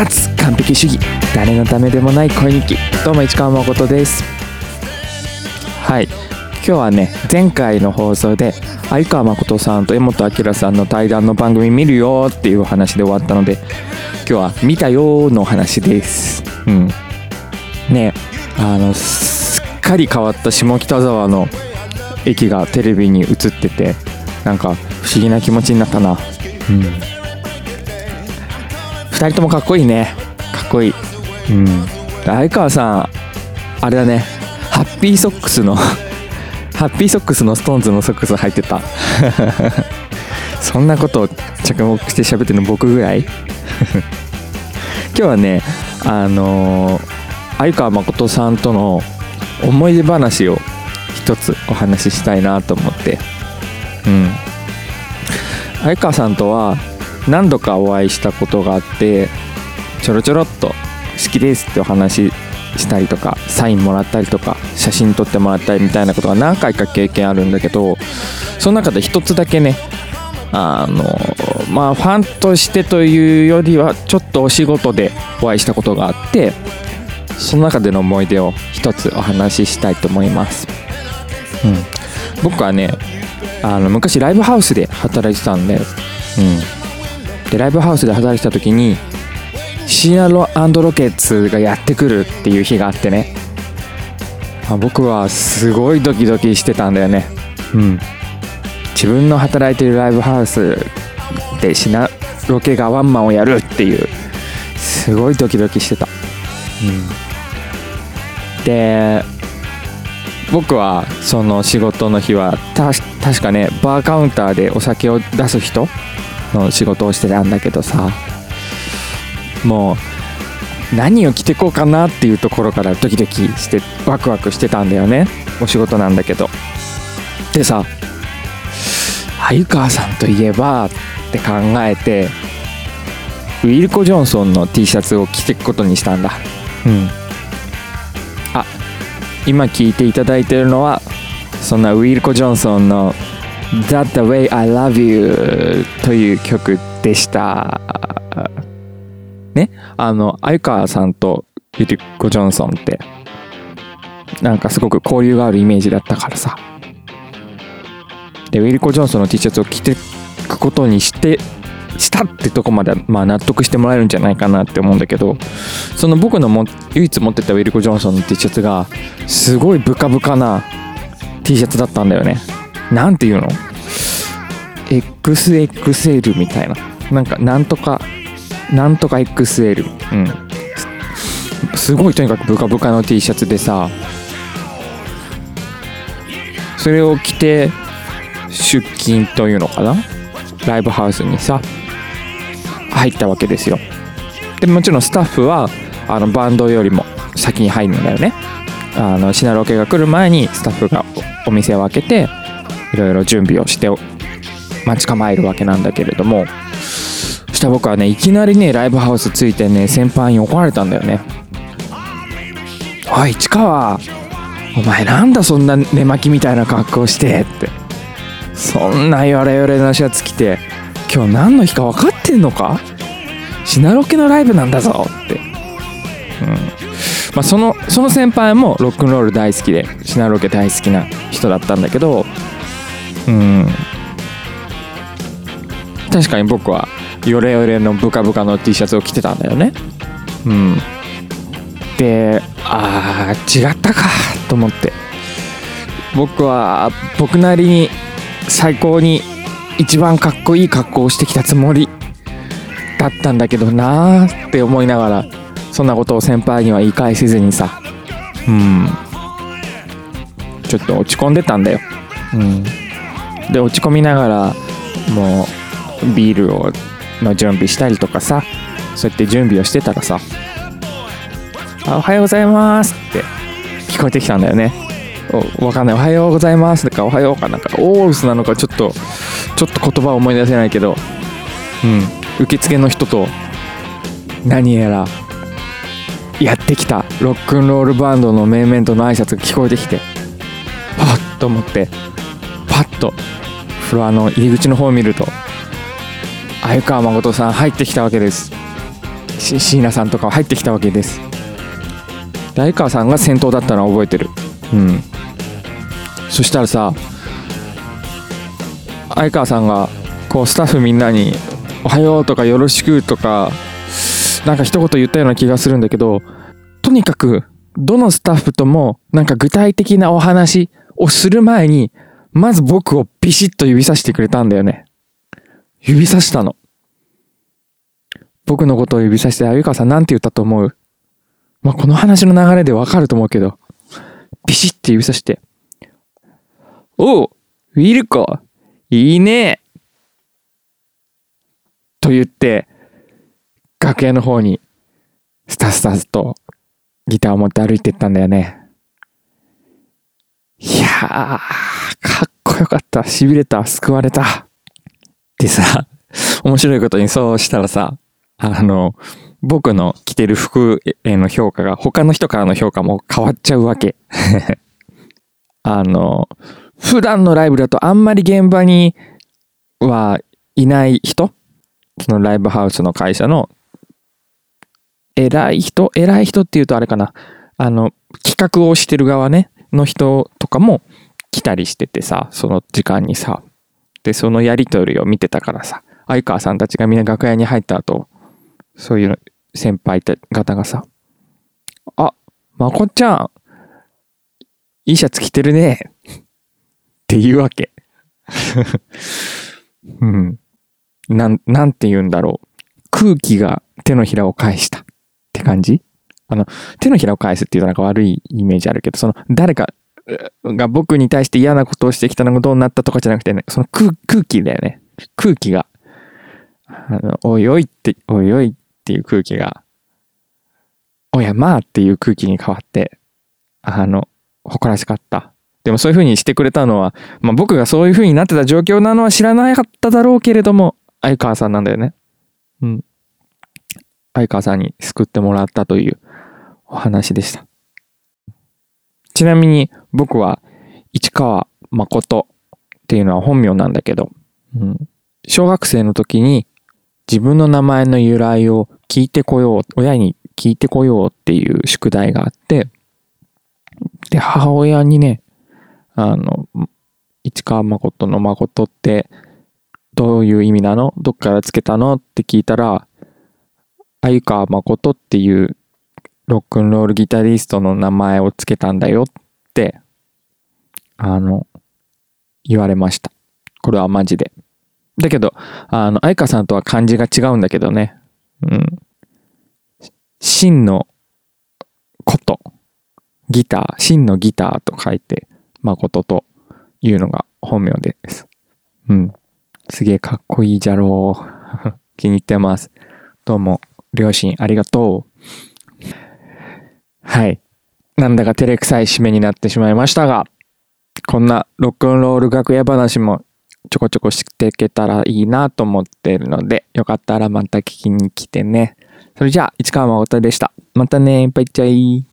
脱完璧主義。誰のためでもない恋日記。どうも市川誠です。はい。今日はね前回の放送で相川誠さんと柄本明さんの対談の番組見るよっていう話で終わったので今日は見たよの話です。うん。ねあのすっかり変わった下北沢の駅がテレビに映っててなんか不思議な気持ちになったな。うん。2人ともかっこいいね。かっこいい。うん。相川さんあれだね。ハッピーソックスの ハッピーソックスのストーンズのソックス入ってた。そんなことを着目して喋ってるの僕ぐらい？今日はねあのー相川誠さんとの思い出話を一つお話ししたいなと思って。うん。相川さんとは何度かお会いしたことがあってちょろちょろっと好きですってお話ししたりとかサインもらったりとか写真撮ってもらったりみたいなことが何回か経験あるんだけどその中で一つだけねあのまあファンとしてというよりはちょっとお仕事でお会いしたことがあってその中での思い出を一つお話ししたいと思います、うん、僕はねあの昔ライブハウスで働いてたんで,、うん、でライブハウスで働いてた時にシアロロケッツがやってくるっていう日があってね、まあ、僕はすごいドキドキしてたんだよね。うん。自分の働いてるライブハウスでシナロケがワンマンをやるっていうすごいドキドキしてた。うん。で僕はその仕事の日はた確かねバーカウンターでお酒を出す人の仕事をしてたんだけどさもう何を着てこうかなっていうところからドキドキしてワクワクしてたんだよね。お仕事なんだけど。でさ鮎川さんといえばって考えてウィルコ・ジョンソンの T シャツを着ていくことにしたんだ。うん。あ今聴いていただいてるのはそんなウィルコ・ジョンソンの「That the way I love you」という曲でした。ね？あの鮎川さんとウィルコ・ジョンソンってなんかすごく交流があるイメージだったからさ。でウィルコ・ジョンソンの T シャツを着てくことにしてしたってとこまで、まあ、納得してもらえるんじゃないかなって思うんだけどその僕のも唯一持ってたウィルコ・ジョンソンの T シャツがすごいブカブカな T シャツだったんだよね。なんていうの？XXL みたいな。なんかなんとかなんとか XL うん。すごいとにかくブカブカの T シャツでさ。それを着て出勤というのかな？ライブハウスにさ入ったわけですよ。でもちろんスタッフはあのバンドよりも先に入るんだよね。あのシナロケが来る前にスタッフがお店を開けていろいろ準備をして待ち構えるわけなんだけれどもそしたら僕はねいきなりねライブハウス着いてね先輩に怒られたんだよね「おい市川お前なんだそんな寝巻きみたいな格好して」って。そんなヨレヨレなシャツ着て今日何の日か分かってんのか？シナロケのライブなんだぞって、うん。まあ、そのその先輩もロックンロール大好きでシナロケ大好きな人だったんだけどうん。確かに僕はヨレヨレのブカブカの T シャツを着てたんだよね。うん。であー違ったかと思って。僕は僕なりに最高に一番かっこいい格好をしてきたつもりだったんだけどなーって思いながらそんなことを先輩には言い返せずにさ。うん。ちょっと落ち込んでたんだよ。うんで落ち込みながらもうビールをの準備したりとかさそうやって準備をしてたらさ「あおはようございます」って聞こえてきたんだよねおわかんない「おはようございます」とか「おはよう」かなんか「オールス」なのかちょっとちょっと言葉を思い出せないけどうん。受付の人と何やらやってきた。ロックンロールバンドの面々との挨拶が聞こえてきてパッと思ってパッとフロアの入り口の方を見ると鮎川誠さん入ってきたわけです。椎名さんとか入ってきたわけです。で相川さんが先頭だったのは覚えてる。うん。そしたらさ相川さんがこうスタッフみんなに「おはよう」とか「よろしく」とかなんか一言言ったような気がするんだけどとにかくどのスタッフともなんか具体的なお話をする前にまず僕をビシッと指さしてくれたんだよね。指さしたの。僕のことを指さして、あゆかさんなんて言ったと思う？まあ、この話の流れでわかると思うけど、ビシッて指さして、おう、ウィルコ、いいね。と言って、楽屋の方に、スタスタスとギターを持って歩いてったんだよね。いやー、かっこよかった。痺れた。救われた。でさ、面白いことにそうしたらさ、あの、僕の着てる服への評価が他の人からの評価も変わっちゃうわけ。あの、普段のライブだとあんまり現場にはいない人？そのライブハウスの会社の偉い人？偉い人って言うとあれかな。あの、企画をしてる側ね、の人とかも来たりしててさ、その時間にさ。で、そのやりとりを見てたからさ、相川さんたちがみんな楽屋に入った後、そういう先輩方がさ、あ、まこちゃん、いいシャツ着てるね。って言うわけ。うん。なん、なんて言うんだろう。空気が手のひらを返したって感じ？あの、手のひらを返すっていうとなんか悪いイメージあるけど、その誰かが僕に対して嫌なことをしてきたのがどうなったとかじゃなくてね、その空気だよね。空気が、あの、おいおいって、おいおいっていう空気が、おやまあっていう空気に変わって、あの、誇らしかった。でもそういう風にしてくれたのは、まあ僕がそういう風になってた状況なのは知らなかっただろうけれども、相川さんなんだよね。うん。相川さんに救ってもらったというお話でした。ちなみに僕は市川誠っていうのは本名なんだけど、うん、小学生の時に自分の名前の由来を聞いてこよう、親に聞いてこようっていう宿題があって、で、母親にね、あの、市川誠の誠ってどういう意味なの？どっからつけたの？って聞いたら、鮎川誠っていうロックンロールギタリストの名前をつけたんだよって、あの、言われました。これはマジで。だけど、あの、愛花さんとは漢字が違うんだけどね。うん。真のこと。ギター、真のギターと書いて、誠というのが本名です。うん。すげえかっこいいじゃろう。気に入ってます。どうも、両親ありがとう。はい。なんだか照れくさい締めになってしまいましたが、こんなロックンロール楽屋話もちょこちょこしていけたらいいなと思っているので、よかったらまた聞きに来てね。それじゃあ、市川誠でした。またね、バイチャイ。